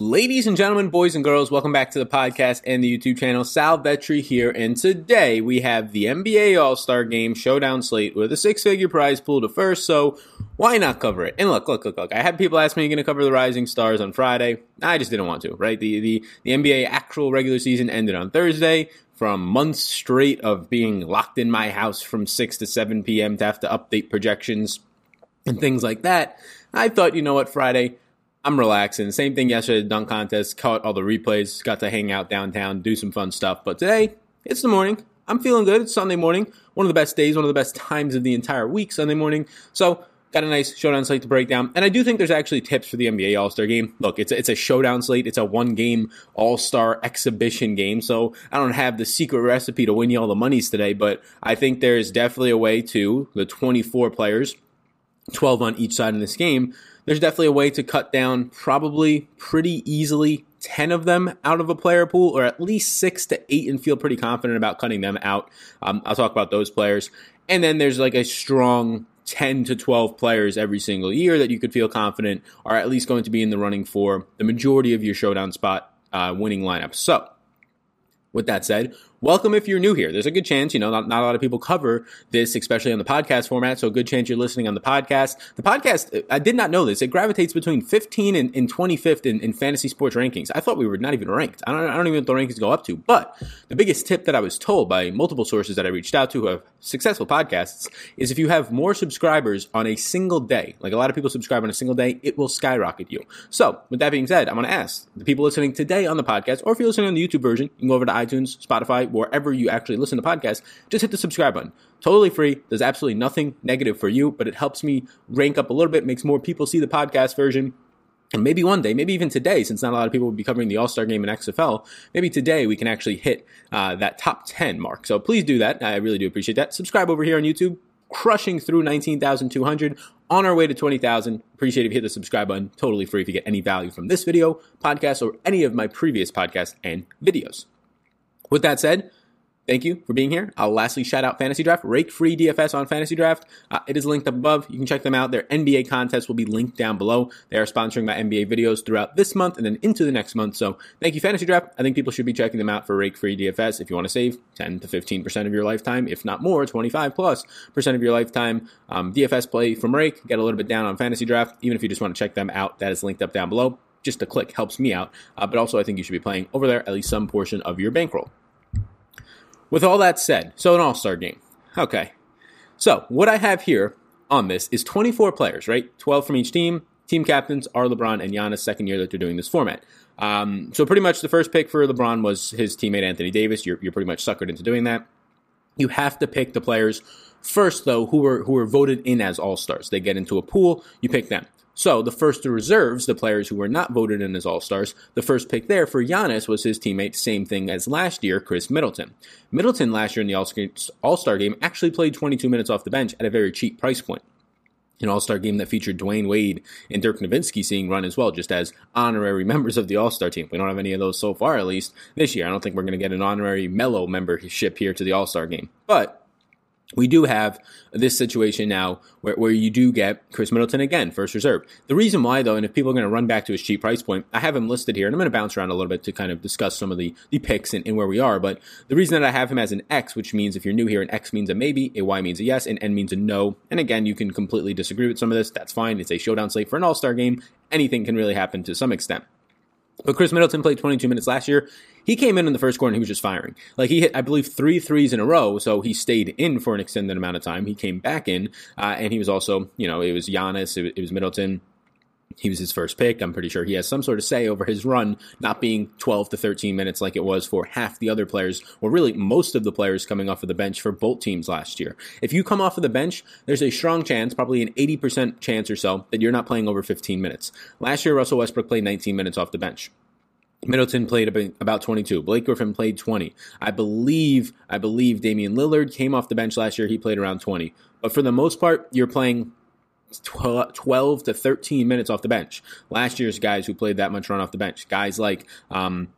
Ladies and gentlemen, boys and girls, welcome back to the podcast and the YouTube channel. Sal Vetri here, and today we have the NBA All Star Game Showdown slate with a six figure prize pool to first, so why not cover it? And look, look, look, look. I had people ask me, "You're going to cover the Rising Stars on Friday?" I just didn't want to. Right? The the the NBA actual regular season ended on Thursday. From months straight of being locked in my house from six to seven p.m. to have to update projections and things like that, I thought, you know what, Friday. I'm relaxing. Same thing yesterday, dunk contest, caught all the replays, got to hang out downtown, do some fun stuff. But today, it's the morning. I'm feeling good. It's Sunday morning. One of the best days, one of the best times of the entire week, Sunday morning. So, got a nice showdown slate to break down. And I do think there's actually tips for the NBA All Star game. Look, it's a, it's a showdown slate. It's a one game All Star exhibition game. So I don't have the secret recipe to win you all the monies today, but I think there's definitely a way to the 24 players, 12 on each side in this game there's definitely a way to cut down probably pretty easily 10 of them out of a player pool, or at least six to eight, and feel pretty confident about cutting them out. Um, I'll talk about those players. And then there's like a strong 10 to 12 players every single year that you could feel confident are at least going to be in the running for the majority of your showdown spot uh, winning lineup. So, with that said, welcome if you're new here. There's a good chance, you know, not, not a lot of people cover this, especially on the podcast format. So a good chance you're listening on the podcast. The podcast, I did not know this. It gravitates between 15 and, and 25th in, in, fantasy sports rankings. I thought we were not even ranked. I don't, I don't even know what the rankings go up to. But the biggest tip that I was told by multiple sources that I reached out to who have successful podcasts is if you have more subscribers on a single day, like a lot of people subscribe on a single day, it will skyrocket you. So with that being said, I'm going to ask the people listening today on the podcast, or if you're listening on the YouTube version, you can go over to iTunes, Spotify, wherever you actually listen to podcasts, just hit the subscribe button. Totally free. There's absolutely nothing negative for you, but it helps me rank up a little bit, makes more people see the podcast version. And maybe one day, maybe even today, since not a lot of people will be covering the All Star game in XFL, maybe today we can actually hit uh, that top 10 mark. So please do that. I really do appreciate that. Subscribe over here on YouTube, crushing through 19,200 on our way to 20,000. Appreciate if you hit the subscribe button. Totally free if you get any value from this video, podcast, or any of my previous podcasts and videos. With that said, Thank you for being here. I'll lastly shout out Fantasy Draft, rake free DFS on Fantasy Draft. Uh, it is linked up above. You can check them out. Their NBA contest will be linked down below. They are sponsoring my NBA videos throughout this month and then into the next month. So thank you, Fantasy Draft. I think people should be checking them out for rake free DFS if you want to save 10 to 15% of your lifetime, if not more, 25 plus percent of your lifetime. Um, DFS play from Rake, get a little bit down on Fantasy Draft. Even if you just want to check them out, that is linked up down below. Just a click helps me out. Uh, but also, I think you should be playing over there at least some portion of your bankroll. With all that said, so an all star game. Okay. So, what I have here on this is 24 players, right? 12 from each team. Team captains are LeBron and Giannis, second year that they're doing this format. Um, so, pretty much the first pick for LeBron was his teammate Anthony Davis. You're, you're pretty much suckered into doing that. You have to pick the players first, though, who were who were voted in as all stars. They get into a pool. You pick them. So the first to reserves, the players who were not voted in as All Stars, the first pick there for Giannis was his teammate, same thing as last year, Khris Middleton. Middleton last year in the All Star game actually played 22 minutes off the bench at a very cheap price point an All Star game that featured Dwyane Wade and Dirk Nowitzki seeing run as well, just as honorary members of the All Star team. We don't have any of those so far, at least this year. I don't think we're going to get an honorary Melo membership here to the All Star game. But we do have this situation now where, where you do get Khris Middleton again, first reserve. The reason why, though, and if people are going to run back to his cheap price point, I have him listed here, and I'm going to bounce around a little bit to kind of discuss some of the, the picks and, and, where we are. But the reason that I have him as an X, which means if you're new here, an X means a maybe, a Y means a yes, and N means a no. And again, you can completely disagree with some of this. That's fine. It's a showdown slate for an all star game. Anything can really happen to some extent. But Khris Middleton played 22 minutes last year. He came in in the first quarter and he was just firing. Like he hit, I believe, three threes in a row. So he stayed in for an extended amount of time. He came back in, uh, and he was also, you know, it was Giannis, it, it was Middleton. He was his first pick. I'm pretty sure he has some sort of say over his run not being 12 to 13 minutes like it was for half the other players, or really most of the players coming off of the bench for both teams last year. If you come off of the bench, there's a strong chance, probably an 80% chance or so, that you're not playing over 15 minutes. Last year, Russell Westbrook played 19 minutes off the bench. Middleton played about 22. Blake Griffin played 20. I believe, I believe Damian Lillard came off the bench last year. He played around 20. But for the most part, you're playing 12 to 13 minutes off the bench. Last year's guys who played that much run off the bench, guys like um,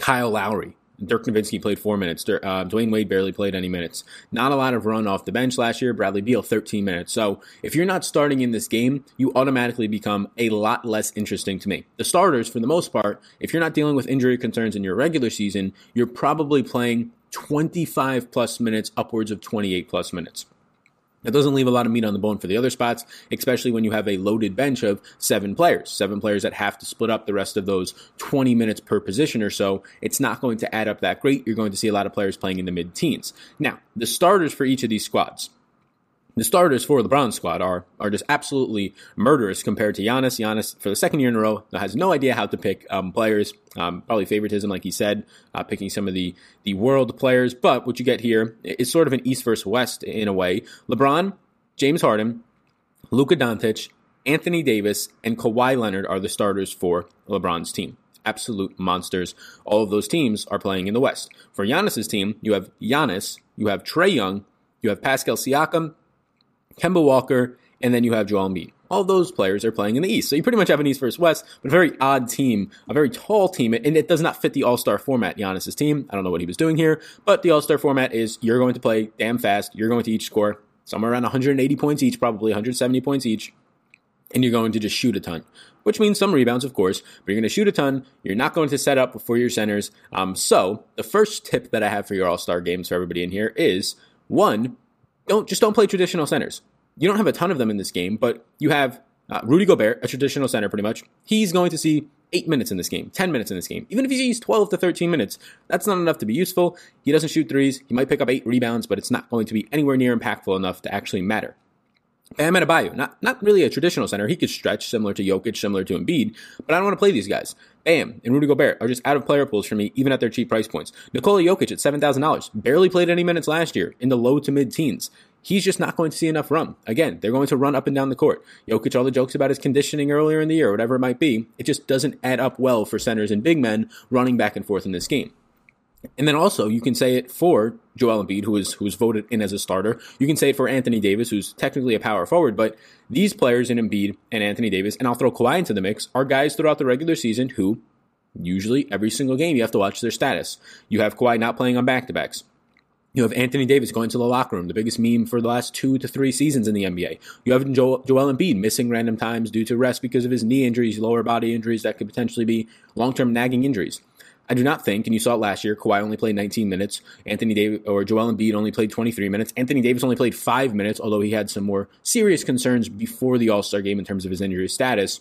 Kyle Lowry, Dirk Nowitzki played four minutes. Uh, Dwyane Wade barely played any minutes. Not a lot of run off the bench last year. Bradley Beal, 13 minutes. So if you're not starting in this game, you automatically become a lot less interesting to me. The starters, for the most part, if you're not dealing with injury concerns in your regular season, you're probably playing 25 plus minutes, upwards of 28 plus minutes. That doesn't leave a lot of meat on the bone for the other spots, especially when you have a loaded bench of seven players, seven players that have to split up the rest of those 20 minutes per position or so. It's not going to add up that great. You're going to see a lot of players playing in the mid teens. Now, the starters for each of these squads the starters for LeBron's squad are are just absolutely murderous compared to Giannis. Giannis, for the second year in a row, has no idea how to pick um, players. Um, probably favoritism, like he said, uh, picking some of the the world players. But what you get here is sort of an East versus West in a way. LeBron, James Harden, Luka Doncic, Anthony Davis, and Kawhi Leonard are the starters for LeBron's team. Absolute monsters. All of those teams are playing in the West. For Giannis's team, you have Giannis, you have Trae Young, you have Pascal Siakam, Kemba Walker, and then you have Joel Embiid. All those players are playing in the East. So you pretty much have an East versus West, but a very odd team, a very tall team, and it does not fit the All Star format. Giannis's team, I don't know what he was doing here, but the All Star format is you're going to play damn fast. You're going to each score somewhere around 180 points each, probably 170 points each, and you're going to just shoot a ton. Which means some rebounds, of course, but you're going to shoot a ton. You're not going to set up for your centers. Um, so the first tip that I have for your All Star games for everybody in here is one, don't just don't play traditional centers you don't have a ton of them in this game, but you have uh, Rudy Gobert, a traditional center pretty much. He's going to see eight minutes in this game, 10 minutes in this game. Even if he sees 12 to 13 minutes, that's not enough to be useful. He doesn't shoot threes. He might pick up eight rebounds, but it's not going to be anywhere near impactful enough to actually matter. Bam Adebayo, not, not really a traditional center. He could stretch similar to Jokic, similar to Embiid, but I don't want to play these guys. Bam and Rudy Gobert are just out of player pools for me, even at their cheap price points. Nikola Jokic at $7,000, barely played any minutes last year, in the low to mid teens he's just not going to see enough run. Again, they're going to run up and down the court. Jokic, all the jokes about his conditioning earlier in the year, whatever it might be, it just doesn't add up well for centers and big men running back and forth in this game. And then also, you can say it for Joel Embiid, who was who was voted in as a starter. You can say it for Anthony Davis, who's technically a power forward. But these players in Embiid and Anthony Davis, and I'll throw Kawhi into the mix, are guys throughout the regular season who, usually every single game, you have to watch their status. You have Kawhi not playing on back to backs. You have Anthony Davis going to the locker room, the biggest meme for the last two to three seasons in the NBA. You have Joel, Joel Embiid missing random times due to rest because of his knee injuries, lower body injuries that could potentially be long term nagging injuries. I do not think, and you saw it last year, Kawhi only played 19 minutes. Anthony Davis or Joel Embiid only played 23 minutes. Anthony Davis only played five minutes, although he had some more serious concerns before the All Star game in terms of his injury status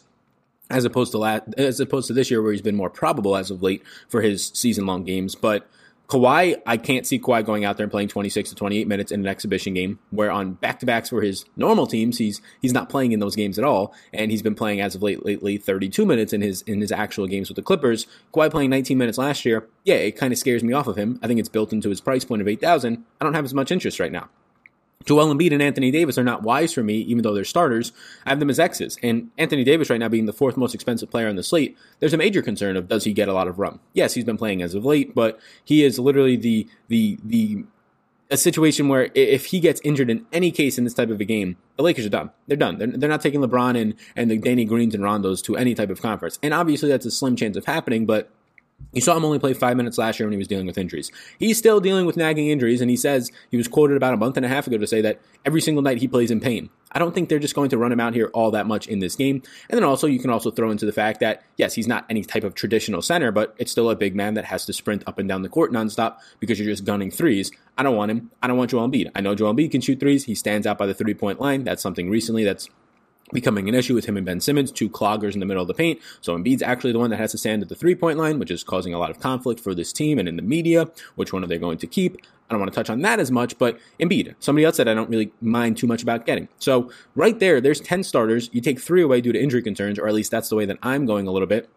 as opposed to last, as opposed to this year where he's been more probable as of late for his season long games. But Kawhi, I can't see Kawhi going out there and playing 26 to 28 minutes in an exhibition game, where on back to backs for his normal teams, he's he's not playing in those games at all, and he's been playing as of late lately 32 minutes in his in his actual games with the Clippers. Kawhi playing 19 minutes last year, yeah, it kind of scares me off of him. I think it's built into his price point of 8,000. I don't have as much interest right now. Joel Embiid and Anthony Davis are not wise for me, even though they're starters. I have them as X's. And Anthony Davis, right now being the fourth most expensive player on the slate, there's a major concern of does he get a lot of run? Yes, he's been playing as of late, but he is literally the the the a situation where if he gets injured in any case in this type of a game, the Lakers are done. They're done. They're, they're not taking LeBron and, and the Danny Greens and Rondos to any type of conference. And obviously that's a slim chance of happening, but you saw him only play five minutes last year when he was dealing with injuries. He's still dealing with nagging injuries, and he says he was quoted about a month and a half ago to say that every single night he plays in pain. I don't think they're just going to run him out here all that much in this game. And then also, you can also throw into the fact that, yes, he's not any type of traditional center, but it's still a big man that has to sprint up and down the court nonstop because you're just gunning threes. I don't want him. I don't want Joel Embiid. I know Joel Embiid can shoot threes. He stands out by the three point line. That's something recently that's becoming an issue with him and Ben Simmons, two cloggers in the middle of the paint. So Embiid's actually the one that has to stand at the three point line, which is causing a lot of conflict for this team and in the media. Which one are they going to keep? I don't want to touch on that as much, but Embiid, somebody else that I don't really mind too much about getting. So right there, there's 10 starters. You take three away due to injury concerns, or at least that's the way that I'm going a little bit.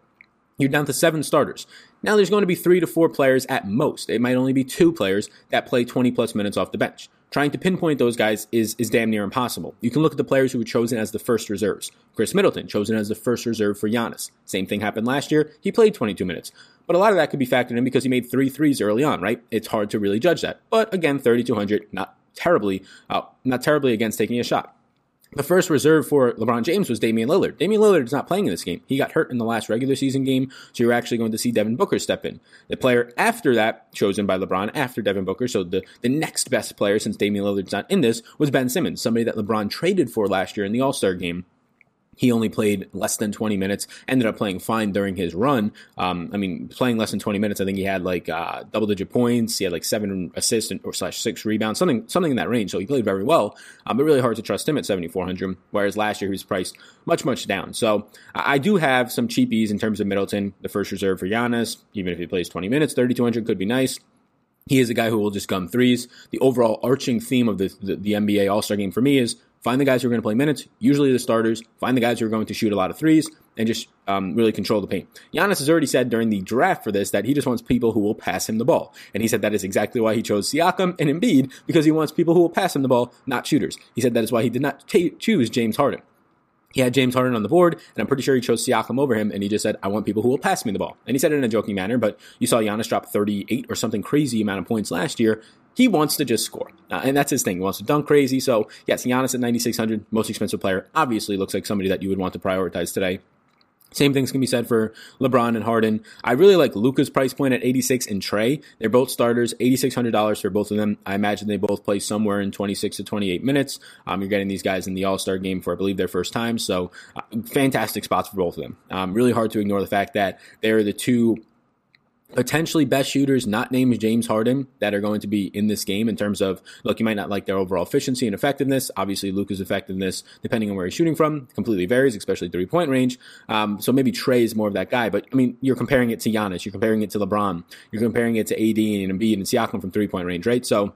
You're down to seven starters. Now there's going to be three to four players at most. It might only be two players that play 20 plus minutes off the bench trying to pinpoint those guys is, is damn near impossible. You can look at the players who were chosen as the first reserves. Khris Middleton, chosen as the first reserve for Giannis. Same thing happened last year. He played 22 minutes. But a lot of that could be factored in because he made three threes early on, right? It's hard to really judge that. But again, 3,200, not terribly, uh, not terribly against taking a shot. The first reserve for LeBron James was Damian Lillard. Damian Lillard is not playing in this game. He got hurt in the last regular season game, so you're actually going to see Devin Booker step in. The player after that, chosen by LeBron after Devin Booker, so the, the next best player since Damian Lillard's not in this, was Ben Simmons, somebody that LeBron traded for last year in the All Star game he only played less than 20 minutes, ended up playing fine during his run. Um, I mean, playing less than 20 minutes, I think he had like uh, double digit points. He had like seven assists or slash six rebounds, something something in that range. So he played very well, um, but really hard to trust him at 7,400. Whereas last year he was priced much, much down. So I do have some cheapies in terms of Middleton, the first reserve for Giannis. Even if he plays 20 minutes, 3,200 could be nice. He is a guy who will just gun threes. The overall arching theme of the, the, the NBA All Star game for me is Find the guys who are going to play minutes, usually the starters. Find the guys who are going to shoot a lot of threes and just um, really control the paint. Giannis has already said during the draft for this that he just wants people who will pass him the ball. And he said that is exactly why he chose Siakam and Embiid because he wants people who will pass him the ball, not shooters. He said that is why he did not t- choose James Harden. He had James Harden on the board, and I'm pretty sure he chose Siakam over him, and he just said, I want people who will pass me the ball. And he said it in a joking manner, but you saw Giannis drop 38 or something crazy amount of points last year, he wants to just score. Uh, and that's his thing. He wants to dunk crazy. So, yes, Giannis at 9,600, most expensive player, obviously looks like somebody that you would want to prioritize today. Same things can be said for LeBron and Harden. I really like Luka's price point at 86 and Trae. They're both starters, $8,600 for both of them. I imagine they both play somewhere in 26 to 28 minutes. Um, you're getting these guys in the All Star game for, I believe, their first time. So, uh, fantastic spots for both of them. Um, really hard to ignore the fact that they're the two potentially best shooters not named James Harden that are going to be in this game in terms of look, you might not like their overall efficiency and effectiveness. Obviously, Luka's effectiveness, depending on where he's shooting from, completely varies, especially three point range. Um, so maybe Trae is more of that guy. But I mean, you're comparing it to Giannis, you're comparing it to LeBron, you're comparing it to AD and Embiid and Siakam from three point range, right? So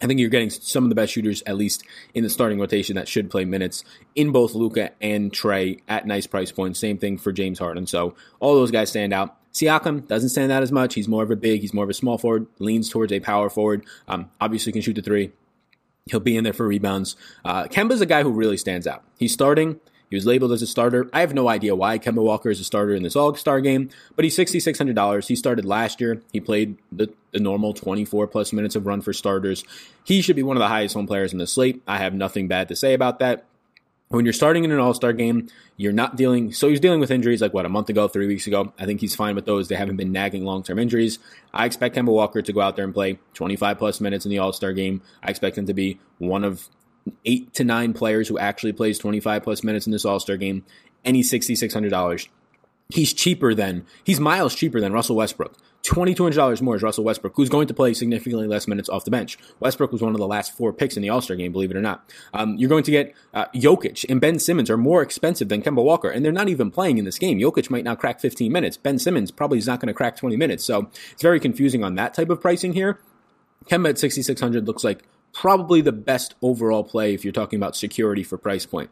I think you're getting some of the best shooters, at least in the starting rotation, that should play minutes in both Luka and Trae at nice price points. Same thing for James Harden. So all those guys stand out. Siakam doesn't stand out as much. He's more of a big, he's more of a small forward, leans towards a power forward. Um, obviously, can shoot the three. He'll be in there for rebounds. Uh, Kemba's a guy who really stands out. He's starting. He was labeled as a starter. I have no idea why Kemba Walker is a starter in this All Star game, but he's $6,600. He started last year. He played the, the normal 24 plus minutes of run for starters. He should be one of the highest home players in the slate. I have nothing bad to say about that when you're starting in an all star game, you're not dealing. So he's dealing with injuries like what a month ago, three weeks ago. I think he's fine with those. They haven't been nagging long term injuries. I expect Kemba Walker to go out there and play 25 plus minutes in the all star game. I expect him to be one of eight to nine players who actually plays 25 plus minutes in this all star game. And he's $6,600. He's cheaper than, he's miles cheaper than Russell Westbrook. $2,200 more is Russell Westbrook, who's going to play significantly less minutes off the bench. Westbrook was one of the last four picks in the All Star game, believe it or not. Um, you're going to get uh, Jokic and Ben Simmons are more expensive than Kemba Walker, and they're not even playing in this game. Jokic might not crack 15 minutes. Ben Simmons probably is not going to crack 20 minutes. So it's very confusing on that type of pricing here. Kemba at 6,600 looks like probably the best overall play if you're talking about security for price point.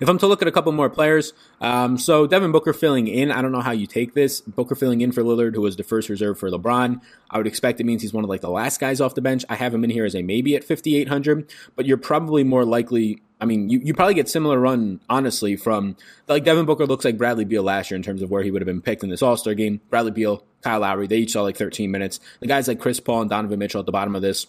If I'm to look at a couple more players, um, so Devin Booker filling in, I don't know how you take this. Booker filling in for Lillard, who was the first reserve for LeBron. I would expect it means he's one of like the last guys off the bench. I have him in here as a maybe at 5,800, but you're probably more likely. I mean, you, you probably get similar run, honestly, from like Devin Booker looks like Bradley Beal last year in terms of where he would have been picked in this All Star game. Bradley Beal, Kyle Lowry, they each saw like 13 minutes. The guys like Chris Paul and Donovan Mitchell at the bottom of this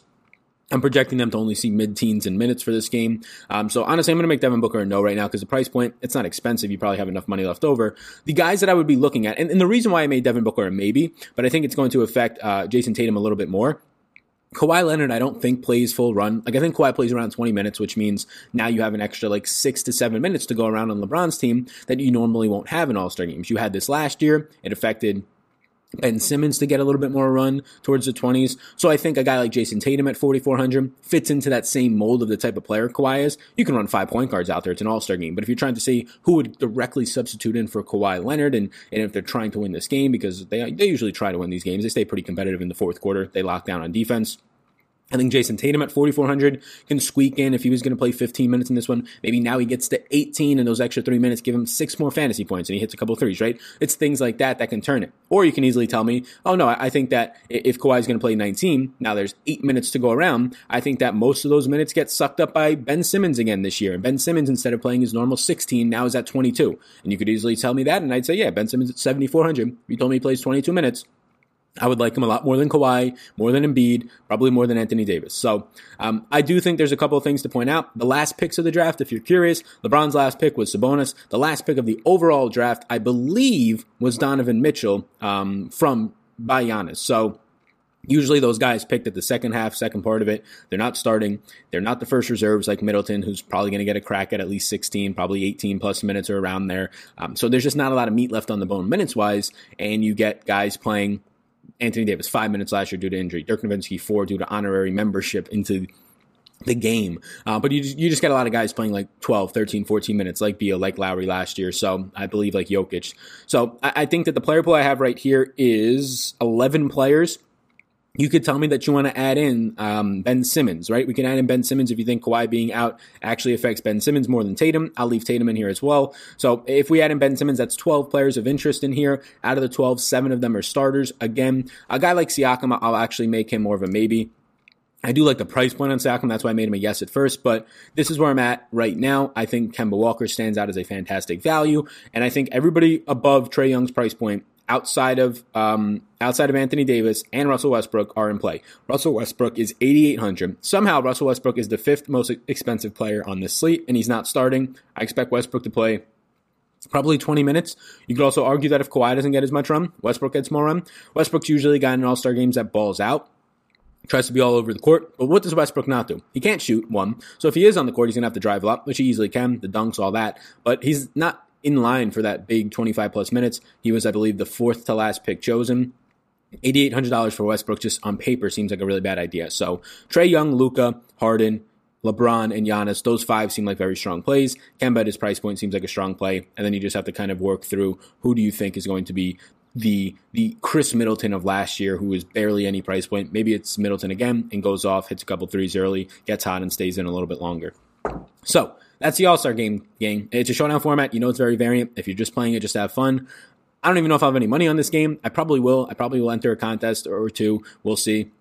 I'm projecting them to only see mid-teens in minutes for this game. Um, so honestly, I'm going to make Devin Booker a no right now because the price point, it's not expensive. You probably have enough money left over. The guys that I would be looking at, and, and the reason why I made Devin Booker a maybe, but I think it's going to affect uh, Jayson Tatum a little bit more. Kawhi Leonard, I don't think plays full run. Like I think Kawhi plays around 20 minutes, which means now you have an extra like six to seven minutes to go around on LeBron's team that you normally won't have in All Star games. You had this last year. It affected Ben Simmons to get a little bit more run towards the 20s. So I think a guy like Jayson Tatum at 4,400 fits into that same mold of the type of player Kawhi is. You can run five point guards out there. It's an all star game. But if you're trying to see who would directly substitute in for Kawhi Leonard and, and if they're trying to win this game, because they, they usually try to win these games, they stay pretty competitive in the fourth quarter. They lock down on defense. I think Jayson Tatum at 4,400 can squeak in if he was going to play 15 minutes in this one. Maybe now he gets to 18 and those extra three minutes give him six more fantasy points and he hits a couple threes, right? It's things like that that can turn it. Or you can easily tell me, oh no, I think that if Kawhi is going to play 19, now there's eight minutes to go around. I think that most of those minutes get sucked up by Ben Simmons again this year. And Ben Simmons, instead of playing his normal 16, now is at 22. And you could easily tell me that and I'd say, yeah, Ben Simmons at 7,400. You told me he plays 22 minutes I would like him a lot more than Kawhi, more than Embiid, probably more than Anthony Davis. So um, I do think there's a couple of things to point out. The last picks of the draft, if you're curious, LeBron's last pick was Sabonis. The last pick of the overall draft, I believe, was Donovan Mitchell um, from by Giannis. So Usually those guys picked at the second half, second part of it. They're not starting. They're not the first reserves like Middleton, who's probably going to get a crack at at least 16, probably 18 plus minutes or around there. Um, so there's just not a lot of meat left on the bone minutes wise. And you get guys playing Anthony Davis five minutes last year due to injury, Dirk Nowitzki four due to honorary membership into the game. Uh, but you just, you just get a lot of guys playing like 12, 13, 14 minutes, like Beal, like Lowry last year. So I believe like Jokic. So I, I think that the player pool I have right here is 11 players you could tell me that you want to add in um, Ben Simmons, right? We can add in Ben Simmons if you think Kawhi being out actually affects Ben Simmons more than Tatum. I'll leave Tatum in here as well. So if we add in Ben Simmons, that's 12 players of interest in here. Out of the 12, seven of them are starters. Again, a guy like Siakam, I'll actually make him more of a maybe. I do like the price point on Siakam. That's why I made him a yes at first, but this is where I'm at right now. I think Kemba Walker stands out as a fantastic value, and I think everybody above Trae Young's price point outside of um, outside of Anthony Davis and Russell Westbrook are in play. Russell Westbrook is 8,800. Somehow, Russell Westbrook is the fifth most expensive player on this slate, and he's not starting. I expect Westbrook to play probably 20 minutes. You could also argue that if Kawhi doesn't get as much run, Westbrook gets more run. Westbrook's usually a guy in All Star games that balls out. Tries to be all over the court, but what does Westbrook not do? He can't shoot, one. So if he is on the court, he's to have to drive a lot, which he easily can, the dunks, all that. But he's not in line for that big 25 plus minutes. He was, I believe, the fourth to last pick chosen. $8,800 for Westbrook just on paper seems like a really bad idea. So Trae Young, Luka, Harden, LeBron, and Giannis, those five seem like very strong plays. Kemba at his price point seems like a strong play. And then you just have to kind of work through who do you think is going to be the the Khris Middleton of last year, who is barely any price point. Maybe it's Middleton again and goes off, hits a couple threes early, gets hot, and stays in a little bit longer. So that's the All Star game game. It's a showdown format. You know it's very variant. If you're just playing it, just to have fun. I don't even know if I have any money on this game. I probably will. I probably will enter a contest or two. We'll see.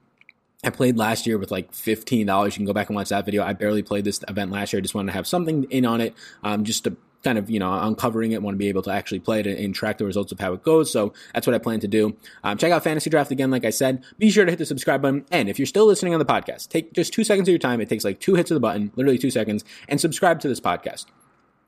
I played last year with like fifteen dollars. You can go back and watch that video. I barely played this event last year. I just wanted to have something in on it, um, just to kind of, you know, uncovering it, want to be able to actually play it and, track the results of how it goes. So that's what I plan to do. Um, check out Fantasy Draft again, like I said. Be sure to hit the subscribe button. And if you're still listening on the podcast, take just two seconds of your time. It takes like two hits of the button, literally two seconds, and subscribe to this podcast.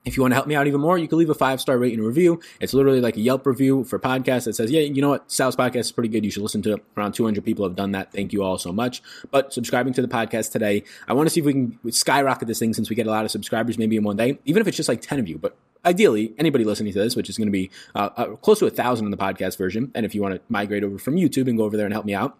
If you want to help me out even more, you can leave a five star rating and review. It's literally like a Yelp review for podcasts that says, yeah, you know what? Sal's podcast is pretty good. You should listen to it. Around 200 people have done that. Thank you all so much. But subscribing to the podcast today, I want to see if we can skyrocket this thing since we get a lot of subscribers maybe in one day, even if it's just like 10 of you. But ideally, anybody listening to this, which is going to be uh, uh, close to a thousand in the podcast version, and if you want to migrate over from YouTube and go over there and help me out,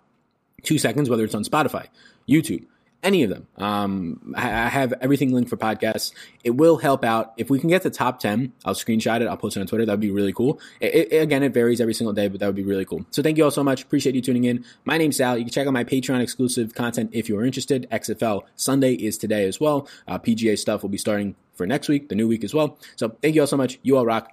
two seconds, whether it's on Spotify, YouTube, any of them. Um, I have everything linked for podcasts. It will help out if we can get the top ten. I'll screenshot it. I'll post it on Twitter. That would be really cool. It, it, again, it varies every single day, but that would be really cool. So thank you all so much. Appreciate you tuning in. My name's Sal. You can check out my Patreon exclusive content if you are interested. XFL Sunday is today as well. Uh, PGA stuff will be starting for next week, the new week as well. So thank you all so much. You all rock.